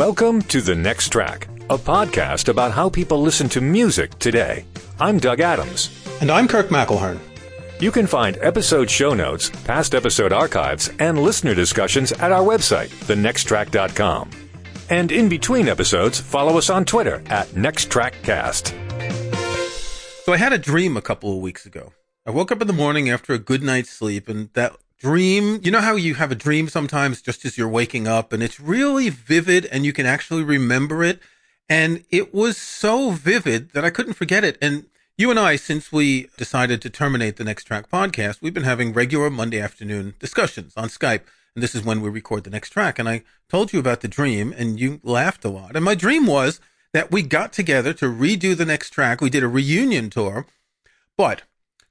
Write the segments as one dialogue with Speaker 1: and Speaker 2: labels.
Speaker 1: Welcome to The Next Track, a podcast about how people listen to music today. I'm Doug Adams.
Speaker 2: And I'm Kirk McElhearn.
Speaker 1: You can find episode show notes, past episode archives, and listener discussions at our website, thenexttrack.com. And in between episodes, follow us on Twitter at NextTrackCast.
Speaker 2: So I had a dream a couple of weeks ago. I woke up in the morning after a good night's sleep, and that dream, you know how you have a dream sometimes just as you're waking up, and it's really vivid and you can actually remember it. And it was so vivid that I couldn't forget it. And you and I, since we decided to terminate the Next Track podcast, we've been having regular Monday afternoon discussions on Skype. And this is when we record the next track. And I told you about the dream, and you laughed a lot. And my dream was that we got together to redo the next track. We did a reunion tour, but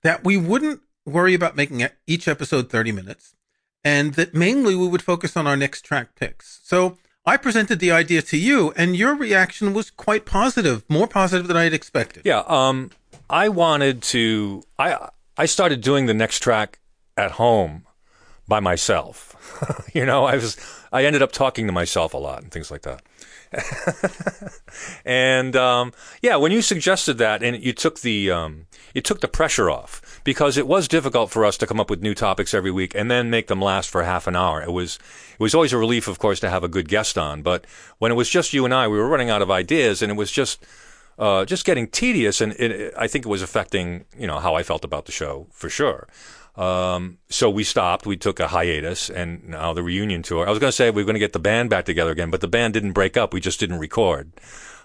Speaker 2: that we wouldn't worry about making each episode 30 minutes and that mainly we would focus on our next track picks. So I presented the idea to you and your reaction was quite positive, more positive than I had expected.
Speaker 1: Yeah, um, I wanted to I I started doing the next track at home by myself. you know, I was I ended up talking to myself a lot and things like that. and um, yeah, when you suggested that, and you took the um, you took the pressure off because it was difficult for us to come up with new topics every week and then make them last for half an hour. It was it was always a relief, of course, to have a good guest on, but when it was just you and I, we were running out of ideas, and it was just. Uh, just getting tedious, and it, I think it was affecting, you know, how I felt about the show for sure. Um, so we stopped. We took a hiatus, and now the reunion tour. I was going to say we are going to get the band back together again, but the band didn't break up. We just didn't record.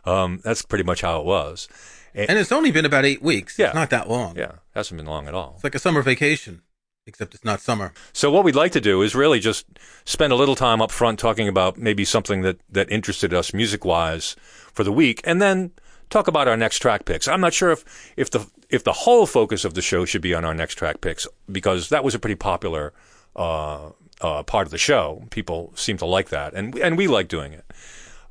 Speaker 1: Um, that's pretty much how it was.
Speaker 2: And, and, it's only been about eight weeks. Yeah, it's not that long.
Speaker 1: Yeah, hasn't been long at all.
Speaker 2: It's like a summer vacation, except it's not summer.
Speaker 1: So what we'd like to do is really just spend a little time up front talking about maybe something that that interested us music wise for the week, and then talk about our next track picks. I'm not sure if if the if the whole focus of the show should be on our next track picks because that was a pretty popular uh, uh, part of the show. People seem to like that, and and we like doing it.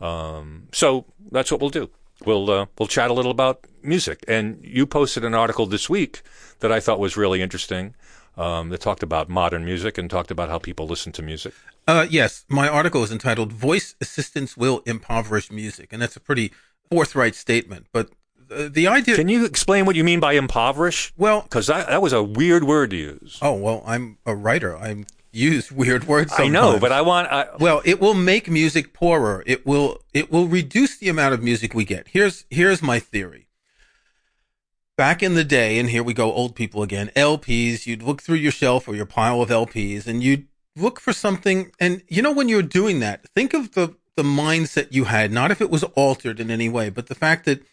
Speaker 1: Um, so that's what we'll do. We'll uh, we'll chat a little about music. And you posted an article this week that I thought was really interesting. Um, that talked about modern music and talked about how people listen to music.
Speaker 2: Uh, yes, my article is entitled "Voice Assistants Will Impoverish Music," and that's a pretty forthright statement. But the idea.
Speaker 1: Can you explain what you mean by impoverish?
Speaker 2: Well,
Speaker 1: because that, that was a weird word to use.
Speaker 2: Oh well, I'm a writer. I use weird words. Sometimes.
Speaker 1: I know, but I want. I...
Speaker 2: Well, it will make music poorer. It will. It will reduce the amount of music we get. Here's here's my theory. Back in the day, and here we go, old people again. LPs. You'd look through your shelf or your pile of LPs, and you'd look for something. And you know, when you're doing that, think of the the mindset you had. Not if it was altered in any way, but the fact that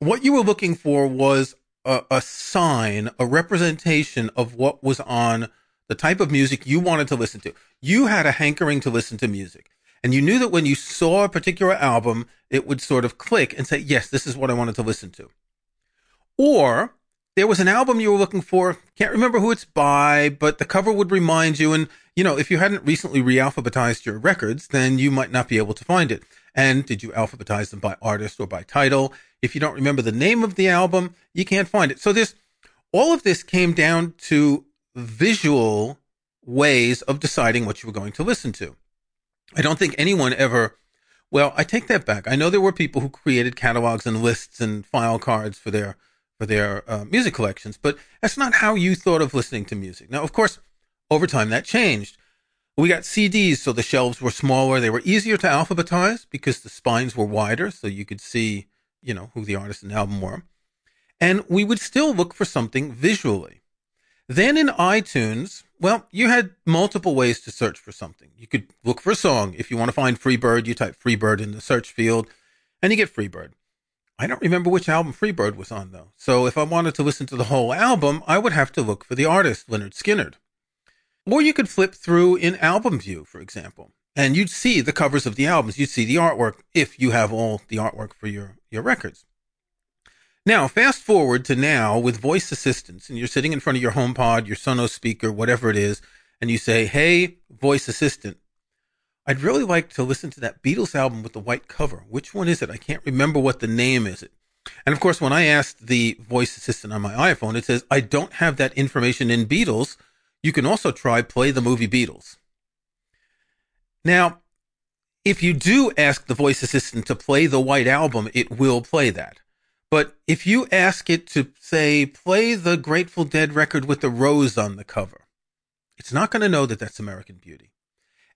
Speaker 2: what you were looking for was a, a, sign, a representation of what was on the type of music you wanted to listen to. You had a hankering to listen to music. And you knew that when you saw a particular album, it would sort of click and say, yes, this is what I wanted to listen to. Or there was an album you were looking for, can't remember who it's by, but the cover would remind you. And, you know, if you hadn't recently realphabetized your records, then you might not be able to find it. And did you alphabetize them by artist or by title? If you don't remember the name of the album, you can't find it. So this, all of this came down to visual ways of deciding what you were going to listen to. I don't think anyone ever, well, I take that back. I know there were people who created catalogs and lists and file cards for their, for their uh, music collections, but that's not how you thought of listening to music. Now, of course, over time that changed. We got CDs, so the shelves were smaller. They were easier to alphabetize because the spines were wider, so you could see you know, who the artist and album were. And we would still look for something visually. Then in iTunes, well, you had multiple ways to search for something. You could look for a song. If you want to find Freebird, you type Freebird in the search field and you get Freebird. I don't remember which album Freebird was on though. So if I wanted to listen to the whole album, I would have to look for the artist, Lynyrd Skynyrd. Or you could flip through in Album View, for example and you'd see the covers of the albums. You'd see the artwork if you have all the artwork for your, your records. Now, fast forward to now with voice assistants, and you're sitting in front of your HomePod, your Sonos speaker, whatever it is, and you say, Hey, voice assistant, I'd really like to listen to that Beatles album with the white cover. Which one is it? I can't remember what the name is it. And of course, when I asked the voice assistant on my iPhone, it says, I don't have that information in Beatles. You can also try play the movie Beatles. Now, if you do ask the voice assistant to play the White Album, it will play that. But if you ask it to say, play the Grateful Dead record with the rose on the cover, it's not going to know that that's American Beauty.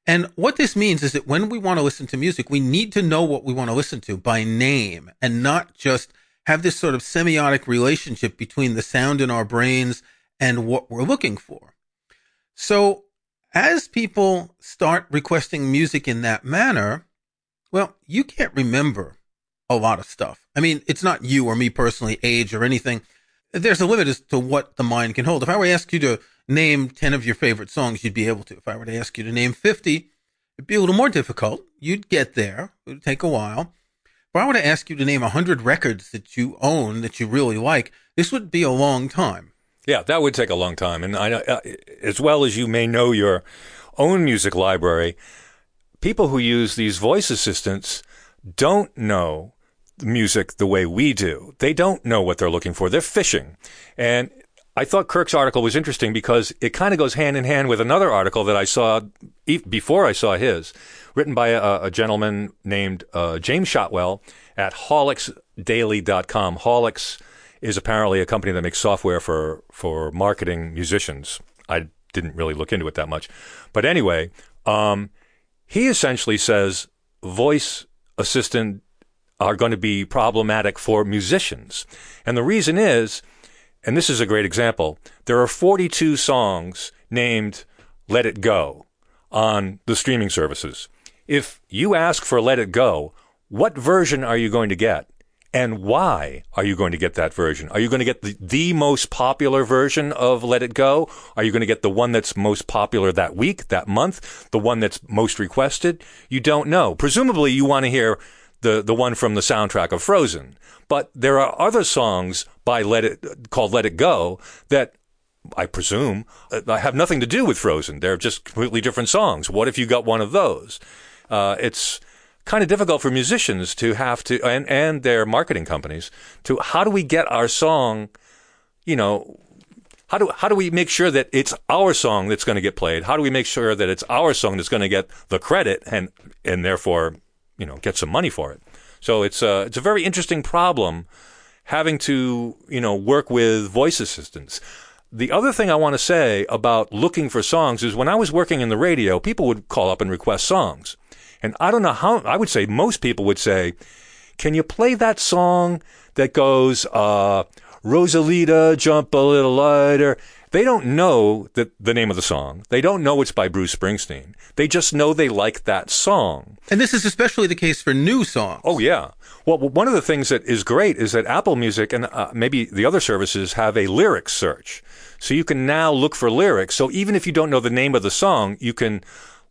Speaker 2: And what this means is that when we want to listen to music, we need to know what we want to listen to by name and not just have this sort of semiotic relationship between the sound in our brains and what we're looking for. So as people start requesting music in that manner, well, you can't remember a lot of stuff. I mean, it's not you or me personally, age or anything. There's a limit as to what the mind can hold. If I were to ask you to name 10 of your favorite songs, you'd be able to. If I were to ask you to name 50, it'd be a little more difficult. You'd get there. It would take a while. If I were to ask you to name 100 records that you own that you really like, this would be a long time.
Speaker 1: Yeah, that would take a long time. And I uh, as well as you may know your own music library, people who use these voice assistants don't know music the way we do. They don't know what they're looking for. They're fishing. And I thought Kirk's article was interesting because it kind of goes hand in hand with another article that I saw before I saw his, written by a, a gentleman named uh, James Shotwell at HaulixDaily.com. Haulix is apparently a company that makes software for, for marketing musicians. I didn't really look into it that much. But anyway, um, he essentially says voice assistant are going to be problematic for musicians. And the reason is, and this is a great example, there are 42 songs named Let It Go on the streaming services. If you ask for Let It Go, what version are you going to get? And why are you going to get that version? Are you going to get the, the most popular version of Let It Go? Are you going to get the one that's most popular that week, that month, the one that's most requested? You don't know. Presumably you want to hear the, the one from the soundtrack of Frozen. But there are other songs by Let It, called Let It Go that I presume, uh, have nothing to do with Frozen. They're just completely different songs. What if you got one of those? Uh, it's, kind of difficult for musicians to have to and and their marketing companies to how do we get our song you know how do how do we make sure that it's our song that's going to get played how do we make sure that it's our song that's going to get the credit and and therefore you know get some money for it so it's a it's a very interesting problem having to you know work with voice assistants the other thing I want to say about looking for songs is when I was working in the radio, people would call up and request songs. And I don't know how, I would say most people would say, can you play that song that goes, uh, Rosalita, jump a little lighter? They don't know the, the name of the song. They don't know it's by Bruce Springsteen. They just know they like that song.
Speaker 2: And this is especially the case for new songs.
Speaker 1: Oh, yeah. Well, one of the things that is great is that Apple Music and uh, maybe the other services have a lyrics search. So you can now look for lyrics. So even if you don't know the name of the song, you can,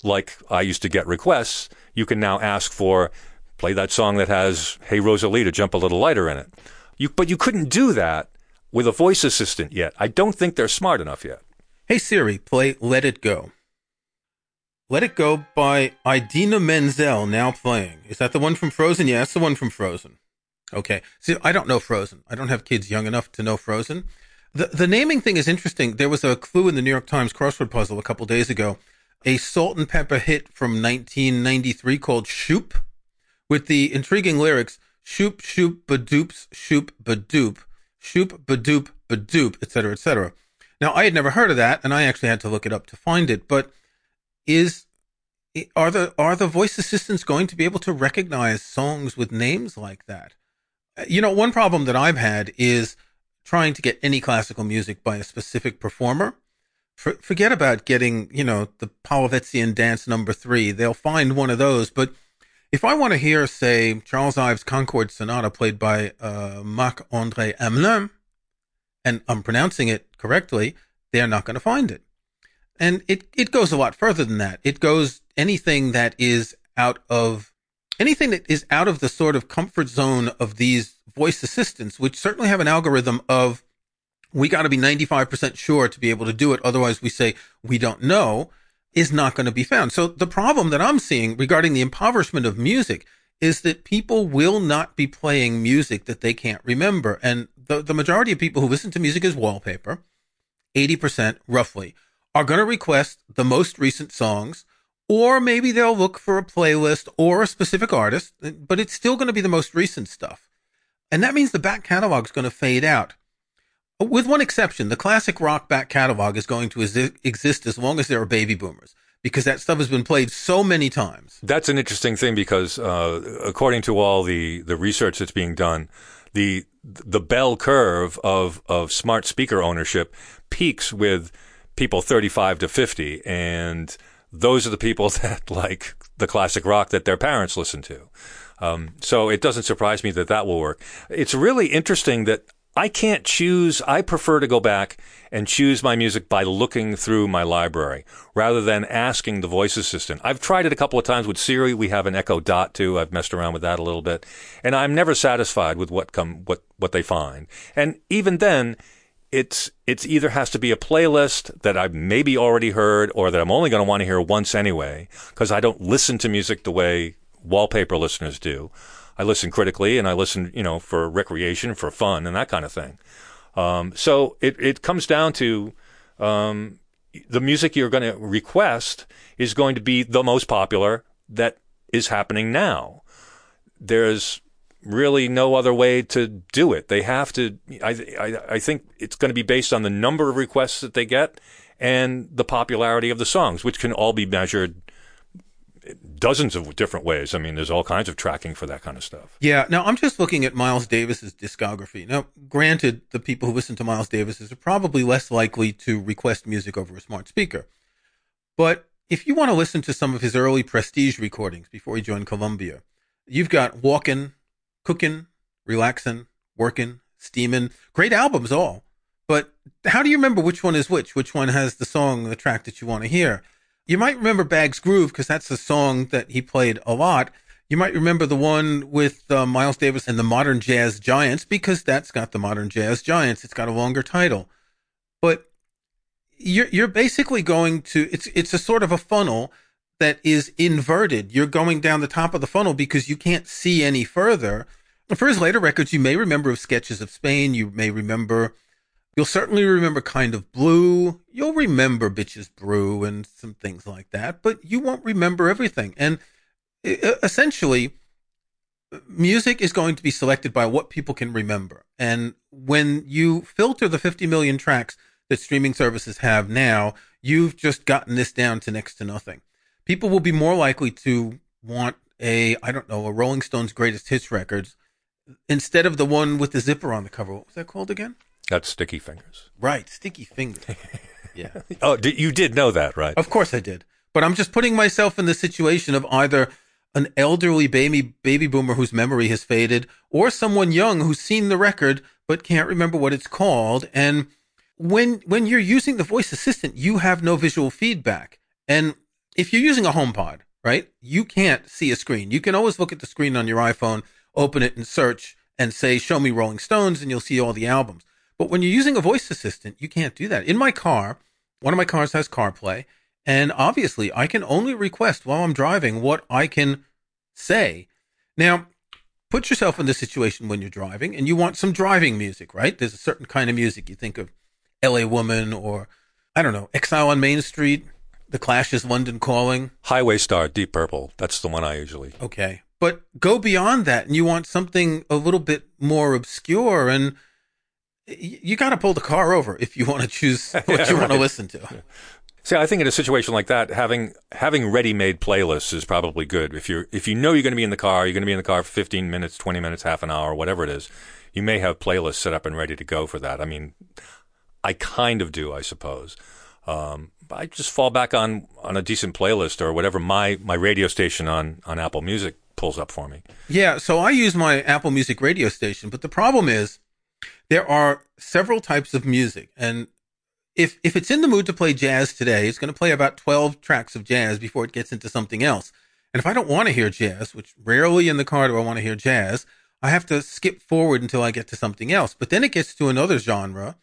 Speaker 1: like I used to get requests, you can now ask for play that song that has Hey Rosalita, jump a little lighter in it. You, but you couldn't do that with a voice assistant yet. I don't think they're smart enough yet.
Speaker 2: Hey Siri, play Let It Go. Let It Go by Idina Menzel, now playing. Is that the one from Frozen? Yeah, that's the one from Frozen. Okay. See, I don't know Frozen. I don't have kids young enough to know Frozen. The, the naming thing is interesting. There was a clue in the New York Times crossword puzzle a couple days ago a Salt-N-Pepa hit from 1993 called Shoop with the intriguing lyrics Shoop, shoop, badoops, shoop, badoop, shoop, badoop, badoop, etc., etc. Now, I had never heard of that, and I actually had to look it up to find it. But is are the are the voice assistants going to be able to recognize songs with names like that? You know, one problem that I've had is trying to get any classical music by a specific performer for, forget about getting, you know, the Polovtsian dance number three. They'll find one of those. But if I want to hear, say, Charles Ives Concord Sonata played by uh, Marc-André Hamelin, and I'm pronouncing it correctly, they're not going to find it. And it, it goes a lot further than that. It goes anything that is out of anything that is out of the sort of comfort zone of these voice assistants, which certainly have an algorithm of we got to be 95% sure to be able to do it. Otherwise, we say we don't know is not going to be found. So the problem that I'm seeing regarding the impoverishment of music is that people will not be playing music that they can't remember. And the, the majority of people who listen to music as wallpaper, 80% roughly, are going to request the most recent songs Or maybe they'll look for a playlist or a specific artist, but it's still going to be the most recent stuff. And that means the back catalog is going to fade out. With one exception, the classic rock back catalog is going to exist as long as there are baby boomers because that stuff has been played so many times.
Speaker 1: That's an interesting thing because uh, according to all the, the research that's being done, the the bell curve of of smart speaker ownership peaks with people 35 to 50 and those are the people that like the classic rock that their parents listen to. Um, so it doesn't surprise me that that will work. It's really interesting that I can't choose. I prefer to go back and choose my music by looking through my library rather than asking the voice assistant. I've tried it a couple of times with Siri. We have an Echo Dot too. I've messed around with that a little bit, and I'm never satisfied with what come what what they find. And even then, it's it's either has to be a playlist that I've maybe already heard or that I'm only going to want to hear once anyway because I don't listen to music the way wallpaper listeners do. I listen critically and I listen, you know, for recreation, for fun, and that kind of thing. Um, so it, it comes down to um, the music you're going to request is going to be the most popular that is happening now. There's really no other way to do it. They have to. I, I, I think it's going to be based on the number of requests that they get and the popularity of the songs, which can all be measured dozens of different ways. I mean, there's all kinds of tracking for that kind of stuff.
Speaker 2: Yeah. Now I'm just looking at Miles Davis's discography. Now, granted, the people who listen to Miles Davis are probably less likely to request music over a smart speaker. But if you want to listen to some of his early prestige recordings before he joined Columbia, you've got Walkin', Cookin', Relaxin', Workin', Steamin', great albums all. But how do you remember which one is which? Which one has the song, the track that you want to hear? You might remember Bag's Groove because that's the song that he played a lot. You might remember the one with uh, Miles Davis and the Modern Jazz Giants because that's got the Modern Jazz Giants. It's got a longer title, but you're you're basically going to it's it's a sort of a funnel that is inverted. You're going down the top of the funnel because you can't see any further. For his later records, you may remember of Sketches of Spain. You may remember You'll certainly remember Kind of Blue. You'll remember Bitches Brew and some things like that, but you won't remember everything. And essentially, music is going to be selected by what people can remember. And when you filter the 50 million tracks that streaming services have now, you've just gotten this down to next to nothing. People will be more likely to want a, I don't know, a Rolling Stones greatest hits records instead of the one with the zipper on the cover. What was that called again?
Speaker 1: That's Sticky Fingers.
Speaker 2: Right, Sticky Fingers. Yeah.
Speaker 1: oh, you did know that, right?
Speaker 2: Of course I did. But I'm just putting myself in the situation of either an elderly baby baby boomer whose memory has faded or someone young who's seen the record but can't remember what it's called and when when you're using the voice assistant you have no visual feedback and if you're using a HomePod right you can't see a screen you can always look at the screen on your iPhone open it and search and say show me Rolling Stones and you'll see all the albums but when you're using a voice assistant, you can't do that. In my car, one of my cars has CarPlay, and obviously I can only request while I'm driving what I can say. Now, put yourself in the situation when you're driving and you want some driving music, right? There's a certain kind of music. You think of LA Woman or, I don't know, Exile on Main Street, The Clash is London Calling.
Speaker 1: Highway Star, Deep Purple. That's the one I usually.
Speaker 2: Okay. But go beyond that and you want something a little bit more obscure and you got to pull the car over if you want to choose what yeah, you right. want to listen to. Yeah.
Speaker 1: See, I think in a situation like that, having having ready-made playlists is probably good. If you're if you know you're going to be in the car, you're going to be in the car for 15 minutes, 20 minutes, half an hour, whatever it is. You may have playlists set up and ready to go for that. I mean, I kind of do, I suppose. Um, I just fall back on on a decent playlist or whatever my my radio station on on Apple Music pulls up for me.
Speaker 2: Yeah, so I use my Apple Music radio station, but the problem is there are several types of music and if if it's in the mood to play jazz today, it's going to play about 12 tracks of jazz before it gets into something else. And if I don't want to hear jazz, which rarely in the car do I want to hear jazz, I have to skip forward until I get to something else. But then it gets to another genre,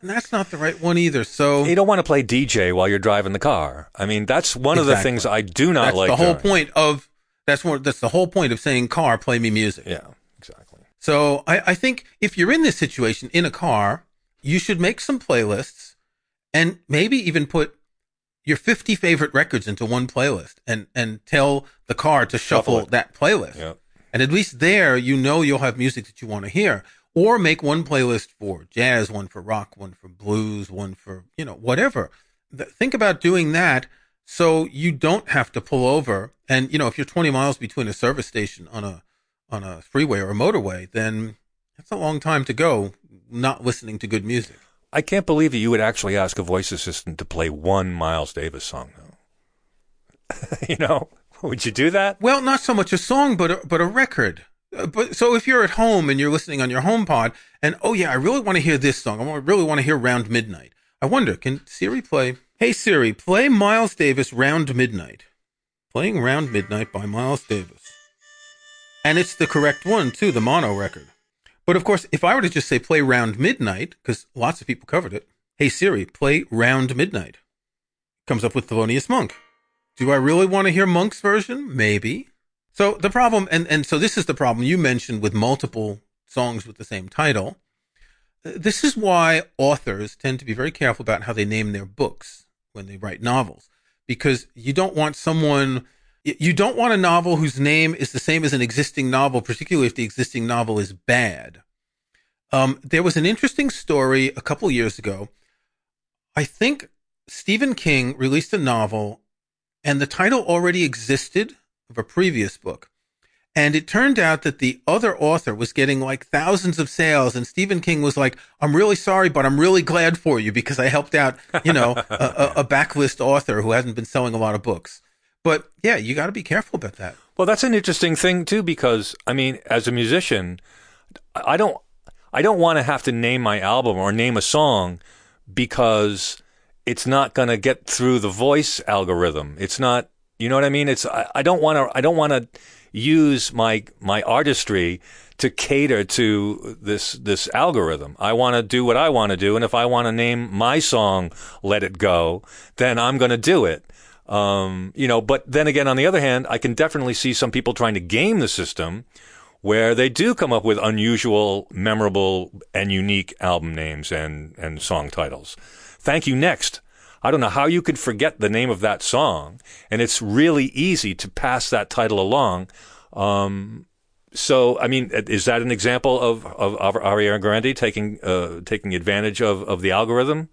Speaker 2: and that's not the right one either. So
Speaker 1: you don't want to play DJ while you're driving the car. I mean, that's one exactly. of the things I do not
Speaker 2: that's
Speaker 1: like.
Speaker 2: The whole point of that's what that's the whole point of saying car, play me music.
Speaker 1: Yeah.
Speaker 2: So I, I think if you're in this situation in a car, you should make some playlists and maybe even put your 50 favorite records into one playlist and, and tell the car to shuffle,
Speaker 1: Shuffle
Speaker 2: that playlist.
Speaker 1: Yeah.
Speaker 2: And at least there, you know, you'll have music that you want to hear. Or make one playlist for jazz, one for rock, one for blues, one for, you know, whatever. Think about doing that so you don't have to pull over. And, you know, if you're 20 miles between a service station on a, on a freeway or a motorway, then that's a long time to go not listening to good music.
Speaker 1: I can't believe that you would actually ask a voice assistant to play one Miles Davis song, though. you know, would you do that?
Speaker 2: Well, not so much a song, but a, but a record. Uh, But so if you're at home and you're listening on your home pod, and oh yeah, I really want to hear this song. I really want to hear Round Midnight. I wonder, can Siri play? Hey Siri, play Miles Davis Round Midnight. Playing Round Midnight by Miles Davis. And it's the correct one too, the mono record. But of course, if I were to just say play Round Midnight, because lots of people covered it. Hey Siri, play Round Midnight. Comes up with Thelonious Monk. Do I really want to hear Monk's version? Maybe. So the problem, and, and so this is the problem you mentioned with multiple songs with the same title. This is why authors tend to be very careful about how they name their books when they write novels, because you don't want someone, you don't want a novel whose name is the same as an existing novel, particularly if the existing novel is bad. Um, there was an interesting story a couple years ago. I think Stephen King released a novel and the title already existed of a previous book. And it turned out that the other author was getting like thousands of sales, and Stephen King was like, "I'm really sorry, but I'm really glad for you because I helped out, you know, a, a, a backlist author who hasn't been selling a lot of books." But yeah, you got to be careful about that.
Speaker 1: Well, that's an interesting thing too, because I mean, as a musician, I don't, I don't want to have to name my album or name a song because it's not going to get through the voice algorithm. It's not, you know what I mean? It's, I, I don't want to, I don't want to use my my artistry to cater to this this algorithm. I want to do what I want to do, and if I want to name my song "Let It Go," then I'm going to do it. Um, you know, but then again, on the other hand, I can definitely see some people trying to game the system where they do come up with unusual, memorable, and unique album names and, and song titles. Thank you. Next. I don't know how you could forget the name of that song, and it's really easy to pass that title along. Um, so, I mean, is that an example of, of, of Ariana Grande taking uh, taking advantage of, of the algorithm?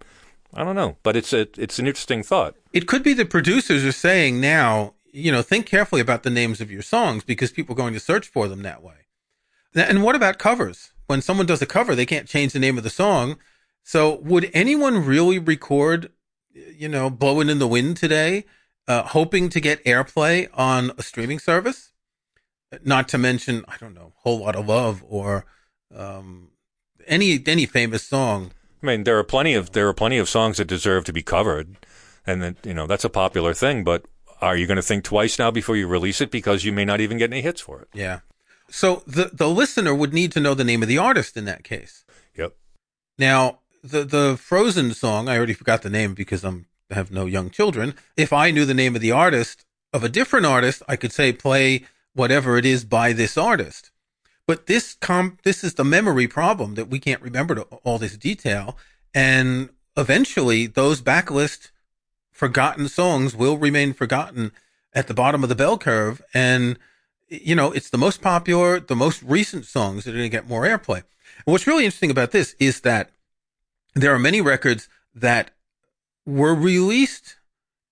Speaker 1: I don't know, but it's a, it's an interesting thought.
Speaker 2: It could be the producers are saying now, you know, think carefully about the names of your songs because people are going to search for them that way. And what about covers? When someone does a cover, they can't change the name of the song. So would anyone really record, you know, blowing in the wind today, uh, hoping to get airplay on a streaming service? Not to mention, I don't know, whole lot of love or, um, any, any famous song.
Speaker 1: I mean, there are plenty of there are plenty of songs that deserve to be covered, and that you know that's a popular thing. But are you going to think twice now before you release it because you may not even get any hits for it?
Speaker 2: Yeah. So the the listener would need to know the name of the artist in that case.
Speaker 1: Yep.
Speaker 2: Now, the the Frozen song, I already forgot the name because I'm I have no young children. If I knew the name of the artist of a different artist, I could say play whatever it is by this artist. But this com this is the memory problem that we can't remember all this detail, and eventually those backlist forgotten songs will remain forgotten at the bottom of the bell curve, and you know it's the most popular, the most recent songs that are going to get more airplay. And what's really interesting about this is that there are many records that were released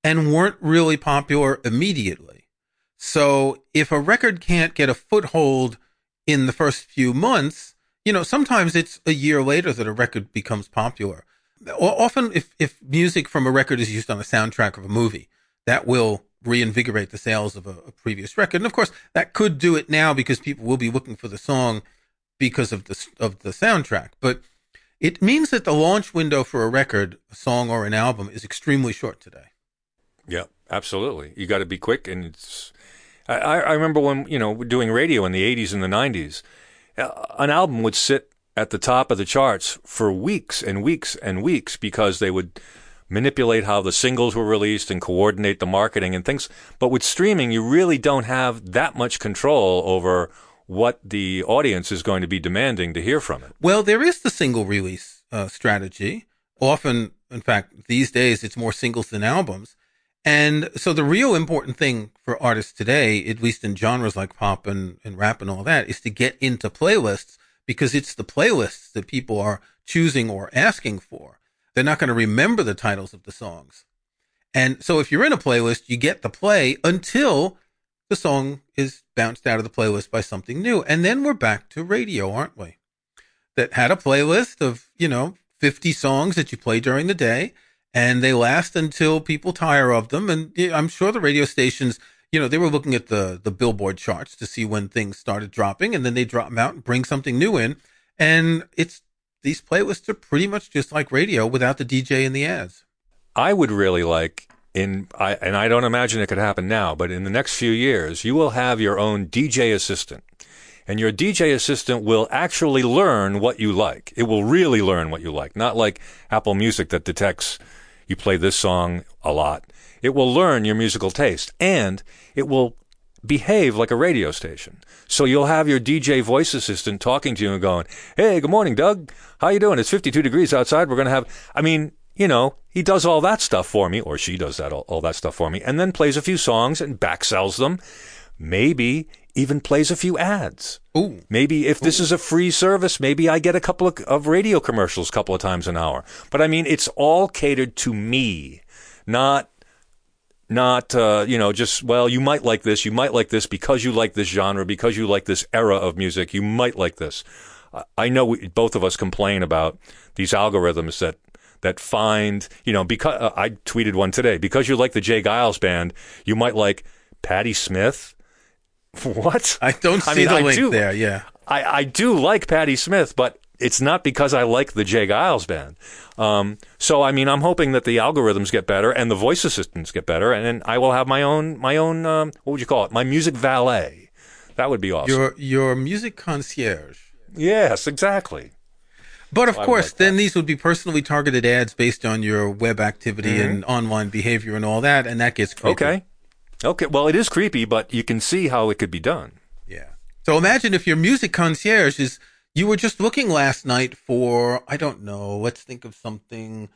Speaker 2: and weren't really popular immediately. So if a record can't get a foothold in the first few months, you know, sometimes it's a year later that a record becomes popular. Often, if, if music from a record is used on a soundtrack of a movie, that will reinvigorate the sales of a, a previous record. And of course, that could do it now because people will be looking for the song because of the of the soundtrack. But it means that the launch window for a record, a song, or an album is extremely short today.
Speaker 1: Yeah, absolutely. You got to be quick, and it's. I, I remember when you know doing radio in the '80s and the '90s, uh, an album would sit at the top of the charts for weeks and weeks and weeks because they would manipulate how the singles were released and coordinate the marketing and things. But with streaming, you really don't have that much control over what the audience is going to be demanding to hear from it.
Speaker 2: Well, there is the single release uh, strategy. Often, in fact, these days it's more singles than albums. And so the real important thing for artists today, at least in genres like pop and, and rap and all that, is to get into playlists because it's the playlists that people are choosing or asking for. They're not going to remember the titles of the songs. And so if you're in a playlist, you get the play until the song is bounced out of the playlist by something new. And then we're back to radio, aren't we? That had a playlist of, you know, 50 songs that you play during the day and they last until people tire of them. And I'm sure the radio stations, you know, they were looking at the, the billboard charts to see when things started dropping and then they drop them out and bring something new in. And it's, these playlists are pretty much just like radio without the DJ and the ads.
Speaker 1: I would really like in I, and I don't imagine it could happen now, but in the next few years, you will have your own DJ assistant. And your DJ assistant will actually learn what you like. It will really learn what you like, not like Apple Music that detects you play this song a lot. It will learn your musical taste and it will behave like a radio station. So you'll have your DJ voice assistant talking to you and going, "Hey, good morning, Doug. How you doing? It's 52 degrees outside. We're going to have I mean, you know, he does all that stuff for me or she does that all, all that stuff for me and then plays a few songs and back sells them. Maybe even plays a few ads.
Speaker 2: Ooh.
Speaker 1: Maybe if this is a free service, maybe I get a couple of, of radio commercials a couple of times an hour. But I mean, it's all catered to me, not not uh, you know just well you might like this you might like this because you like this genre because you like this era of music you might like this i know we, both of us complain about these algorithms that that find you know because uh, i tweeted one today because you like the j geils band you might like patti smith What?
Speaker 2: I don't see I mean, the I link do, there. Yeah,
Speaker 1: I, I do like Patti Smith, but it's not because I like the J. Geils band. Um, so I mean, I'm hoping that the algorithms get better and the voice assistants get better, and then I will have my own my own um, what would you call it? My music valet. That would be awesome.
Speaker 2: Your your music concierge.
Speaker 1: Yes, exactly.
Speaker 2: But of course, like then these would be personally targeted ads based on your web activity mm-hmm. and online behavior and all that, and that gets creepy.
Speaker 1: Okay. Okay, well, it is creepy, but you can see how it could be done.
Speaker 2: Yeah. So imagine if your music concierge is you were just looking last night for I don't know, let's think of something,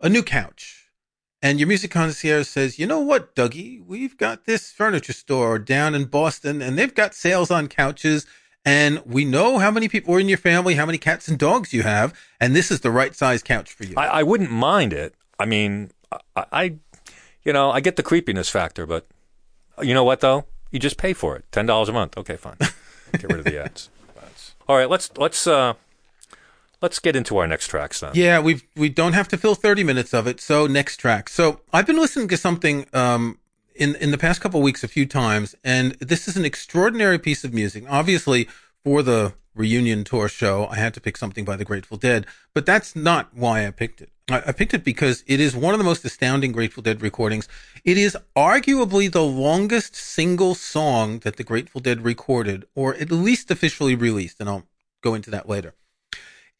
Speaker 2: a new couch. And your music concierge says, "You know what, Dougie? We've got this furniture store down in Boston, and they've got sales on couches." And we know how many people are in your family, how many cats and dogs you have, and this is the right size couch for you.
Speaker 1: I, I wouldn't mind it. I mean, I, I, you know, I get the creepiness factor, but you know what though? You just pay for it. Ten dollars a month. Okay, fine. Get rid of the ads. All right, let's let's uh let's get into our next tracks then.
Speaker 2: Yeah, we we don't have to fill thirty minutes of it. So next track. So I've been listening to something um in in the past couple weeks a few times, and this is an extraordinary piece of music. Obviously, for the reunion tour show, I had to pick something by the Grateful Dead, but that's not why I picked it. I, picked it because it is one of the most astounding Grateful Dead recordings. It is arguably the longest single song that the Grateful Dead recorded, or at least officially released, and I'll go into that later.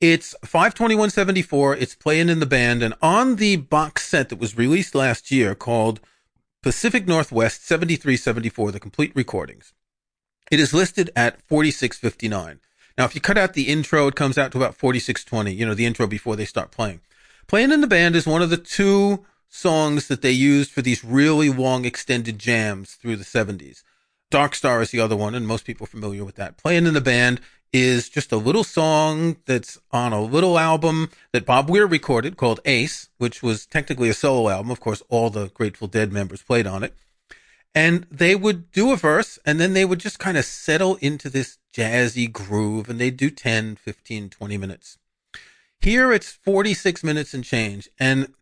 Speaker 2: It's 52174. It's playing in the band, and on the box set that was released last year called Pacific Northwest 7374, the complete recordings, it is listed at 4659. Now, if you cut out the intro, it comes out to about 4620, you know, the intro before they start playing. Playing in the Band is one of the two songs that they used for these really long extended jams through the 70s. Dark Star is the other one, and most people are familiar with that. Playing in the Band is just a little song that's on a little album that Bob Weir recorded called Ace, which was technically a solo album. Of course, all the Grateful Dead members played on it. And they would do a verse and then they would just kind of settle into this jazzy groove and they'd do 10, 15, 20 minutes. Here it's 46 minutes and change. And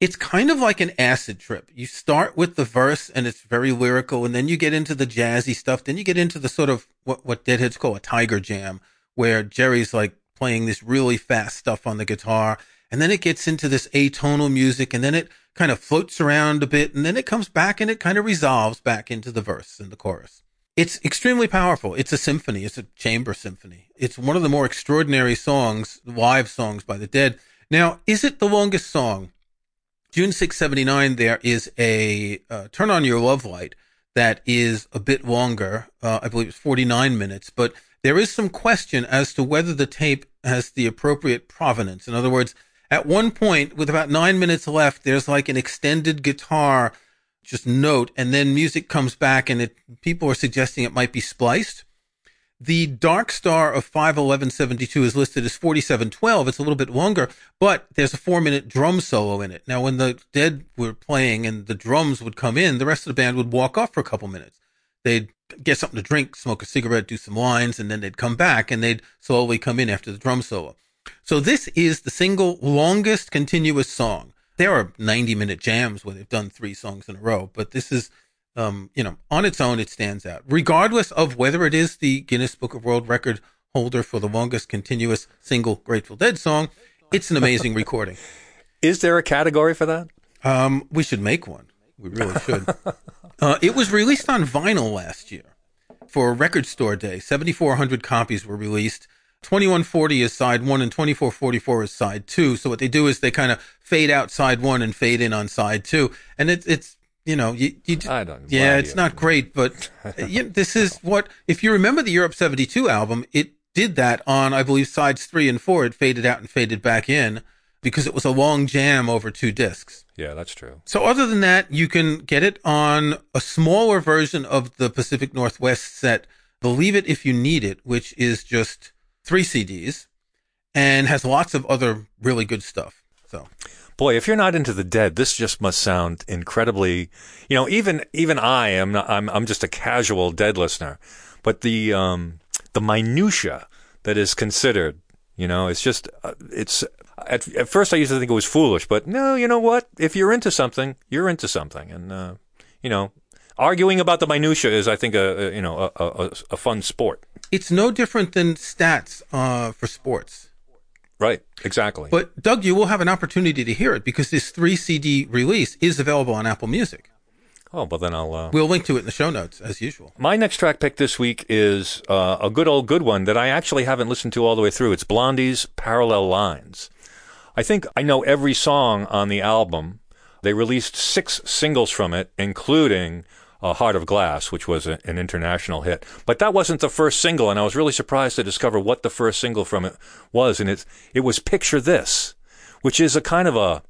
Speaker 2: it's kind of like an acid trip. You start with the verse and it's very lyrical, and then you get into the jazzy stuff. Then you get into the sort of what, what Deadheads call a tiger jam, where Jerry's like playing this really fast stuff on the guitar. And then it gets into this atonal music, and then it kind of floats around a bit, and then it comes back and it kind of resolves back into the verse and the chorus. It's extremely powerful. It's a symphony. It's a chamber symphony. It's one of the more extraordinary songs, live songs by the Dead. Now, is it the longest song? June 679, there is a uh, Turn On Your Love Light that is a bit longer. Uh, I believe it's 49 minutes, but there is some question as to whether the tape has the appropriate provenance. In other words, at one point, with about nine minutes left, there's like an extended guitar just note, and then music comes back, and it people are suggesting it might be spliced. The Dark Star of 51172 is listed as 4712. It's a little bit longer, but there's a four minute drum solo in it. Now, when the Dead were playing and the drums would come in, the rest of the band would walk off for a couple minutes. They'd get something to drink, smoke a cigarette, do some lines, and then they'd come back and they'd slowly come in after the drum solo. So this is the single longest continuous song. There are 90 minute jams where they've done three songs in a row, but this is um, you know, on its own, it stands out, regardless of whether it is the Guinness Book of World Record holder for the longest continuous single Grateful Dead song. It's an amazing recording.
Speaker 1: Is there a category for that?
Speaker 2: Um, we should make one. We really should. uh, it was released on vinyl last year for Record Store Day. 7,400 copies were released. 2140 is side one and 2444 is side two. So what they do is they kind of fade out side one and fade in on side two. And it, it's you know, you, you just,
Speaker 1: I don't.
Speaker 2: yeah, it's not great, but you know, this is what if you remember the Europe '72 album, it did that on I believe sides three and four. It faded out and faded back in because it was a long jam over two discs.
Speaker 1: Yeah, that's true.
Speaker 2: So other than that, you can get it on a smaller version of the Pacific Northwest set. Believe it if you need it, which is just three CDs and has lots of other really good stuff. So
Speaker 1: boy, if you're not into the dead, this just must sound incredibly. You know, even even I am. Not, I'm I'm just a casual dead listener, but the um the minutia that is considered, you know, it's just uh, it's. At, at first, I used to think it was foolish, but no, you know what? If you're into something, you're into something, and uh, you know, arguing about the minutia is, I think, a, a you know a, a, a, fun sport.
Speaker 2: It's no different than stats uh, for sports.
Speaker 1: Right, exactly.
Speaker 2: But Doug, you will have an opportunity to hear it because this three CD release is available on Apple Music.
Speaker 1: Oh, well then I'll. Uh...
Speaker 2: We'll link to it in the show notes as usual.
Speaker 1: My next track pick this week is uh, a good old good one that I actually haven't listened to all the way through. It's Blondie's Parallel Lines. I think I know every song on the album. They released six singles from it, including uh, Heart of Glass, which was a, an international hit. But that wasn't the first single, and I was really surprised to discover what the first single from it was. And it, it was Picture This, which is a kind of a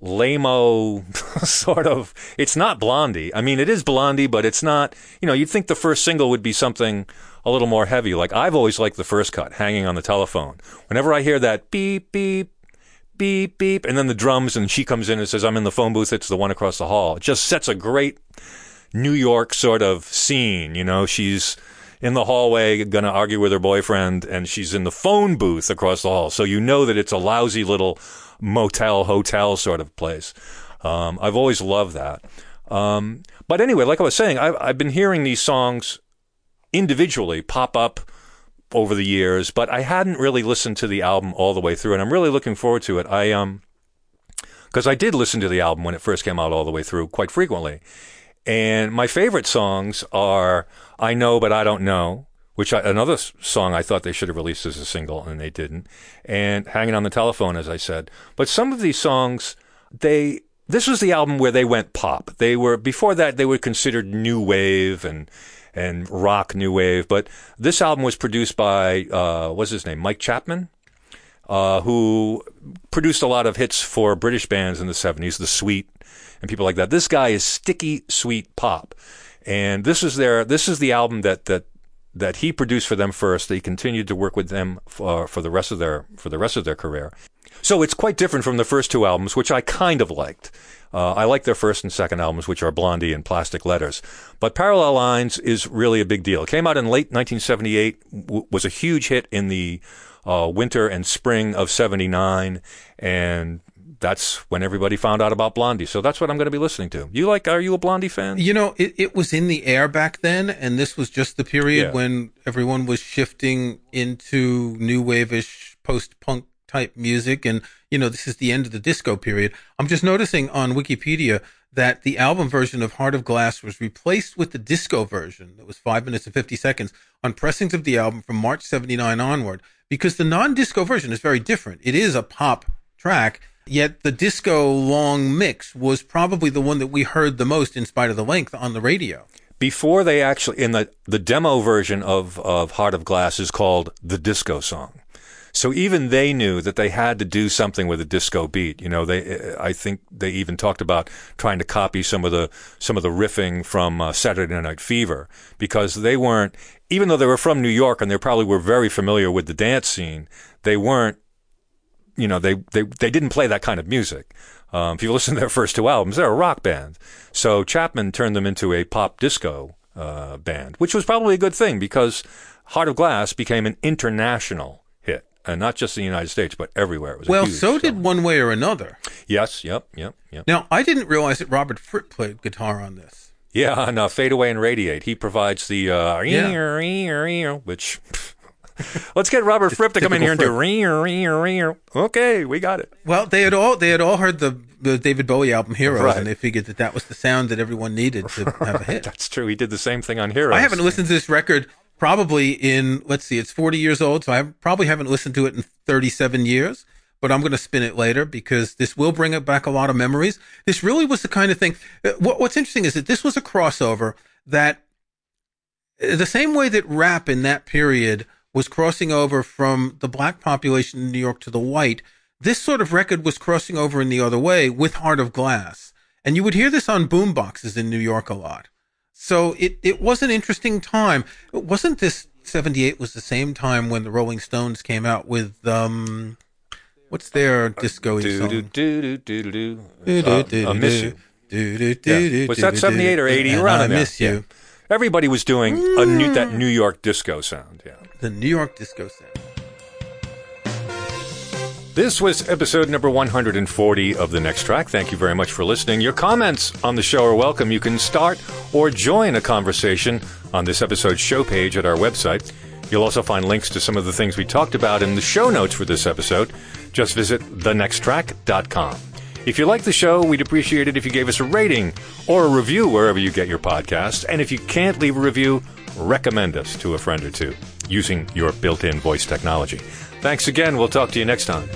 Speaker 1: lameo sort of. It's not Blondie. I mean, it is Blondie, but it's not. You know, you'd think the first single would be something a little more heavy. Like I've always liked the first cut, hanging on the telephone. Whenever I hear that beep beep beep beep, and then the drums, and she comes in and says, "I'm in the phone booth." It's the one across the hall. It just sets a great New York sort of scene. You know, she's in the hallway going to argue with her boyfriend, and she's in the phone booth across the hall. So you know that it's a lousy little motel, hotel sort of place. Um, I've always loved that. Um, but anyway, like I was saying, I've, I've been hearing these songs individually pop up over the years, but I hadn't really listened to the album all the way through, and I'm really looking forward to it. I um, because I did listen to the album when it first came out all the way through quite frequently, and my favorite songs are I Know But I Don't Know, which I, another song I thought they should have released as a single and they didn't, and Hanging on the Telephone, as I said. But some of these songs, they this was the album where they went pop. They were before that they were considered new wave and and rock new wave, but this album was produced by uh, what's his name, Mike Chapman, uh, who produced a lot of hits for British bands in the '70s, The Sweet and people like that. This guy is sticky sweet pop, and this is their this is the album that that that he produced for them first. They continued to work with them for, for the rest of their for the rest of their career. So it's quite different from the first two albums, which I kind of liked. Uh, I like their first and second albums, which are Blondie and Plastic Letters. But Parallel Lines is really a big deal. It came out in late 1978, w- was a huge hit in the uh, winter and spring of 79, and that's when everybody found out about Blondie. So that's what I'm going to be listening to. You like? Are you a Blondie fan?
Speaker 2: You know, it, it was in the air back then, and this was just the period yeah. when everyone was shifting into new wave-ish post-punk type music, and you know, this is the end of the disco period. I'm just noticing on Wikipedia that the album version of Heart of Glass was replaced with the disco version that was five minutes and 50 seconds on pressings of the album from March 79 onward, because the non-disco version is very different. It is a pop track Yet the disco long mix was probably the one that we heard the most in spite of the length on the radio.
Speaker 1: Before they actually, in the, the demo version of, of Heart of Glass is called the disco song. So even they knew that they had to do something with a disco beat. You know, they I think they even talked about trying to copy some of the some of the riffing from uh, Saturday Night Fever because they weren't even though they were from New York and they probably were very familiar with the dance scene, they weren't you know, they, they, they didn't play that kind of music. Um, if you listen to their first two albums, they're a rock band. So Chapman turned them into a pop disco uh, band, which was probably a good thing because Heart of Glass became an international hit, and not just in the United States, but everywhere. It was
Speaker 2: well, so did
Speaker 1: song.
Speaker 2: One Way or Another.
Speaker 1: yes, yep, yep, yep.
Speaker 2: Now, I didn't realize that Robert Fripp played guitar on this.
Speaker 1: Yeah, no, Fade Away and Radiate. He provides the uh,
Speaker 2: Yeah.
Speaker 1: which. Let's get Robert Fripp to come in here and do
Speaker 2: typical
Speaker 1: ring, ring, ring. Okay, we got it.
Speaker 2: Well, they had all they had all heard the, the David Bowie album Heroes,
Speaker 1: Right.
Speaker 2: and they figured that that was the sound that everyone needed to have a hit.
Speaker 1: That's true. He did the same thing on Heroes.
Speaker 2: I haven't listened to this record probably in let's see, it's 40 years old, so I probably haven't listened to it in 37 years. But I'm going to spin it later because this will bring it back a lot of memories. This really was the kind of thing. uh, What, what's interesting is that this was a crossover that, uh, the same way that rap in that period was crossing over from the black population in New York to the white, this sort of record was crossing over in the other way with Heart of Glass. And you would hear this on boom boxes in New York a lot. So it, it was an interesting time. It Wasn't this 78 was the same time when the Rolling Stones came out with, um, what's their disco
Speaker 1: Do do
Speaker 2: song?
Speaker 1: do do do do do. Uh, I miss you.
Speaker 2: Yeah.
Speaker 1: Was that 78 or 80? Around
Speaker 2: I miss you.
Speaker 1: Everybody was doing a new, that New York disco sound. Yeah.
Speaker 2: The New York disco sound.
Speaker 1: This was episode number 140 of The Next Track. Thank you very much for listening. Your comments on the show are welcome. You can start or join a conversation on this episode's show page at our website. You'll also find links to some of the things we talked about in the show notes for this episode. Just visit thenexttrack.com. If you like the show, we'd appreciate it if you gave us a rating or a review wherever you get your podcasts. And if you can't leave a review, recommend us to a friend or two using your built in voice technology. Thanks again. We'll talk to you next time.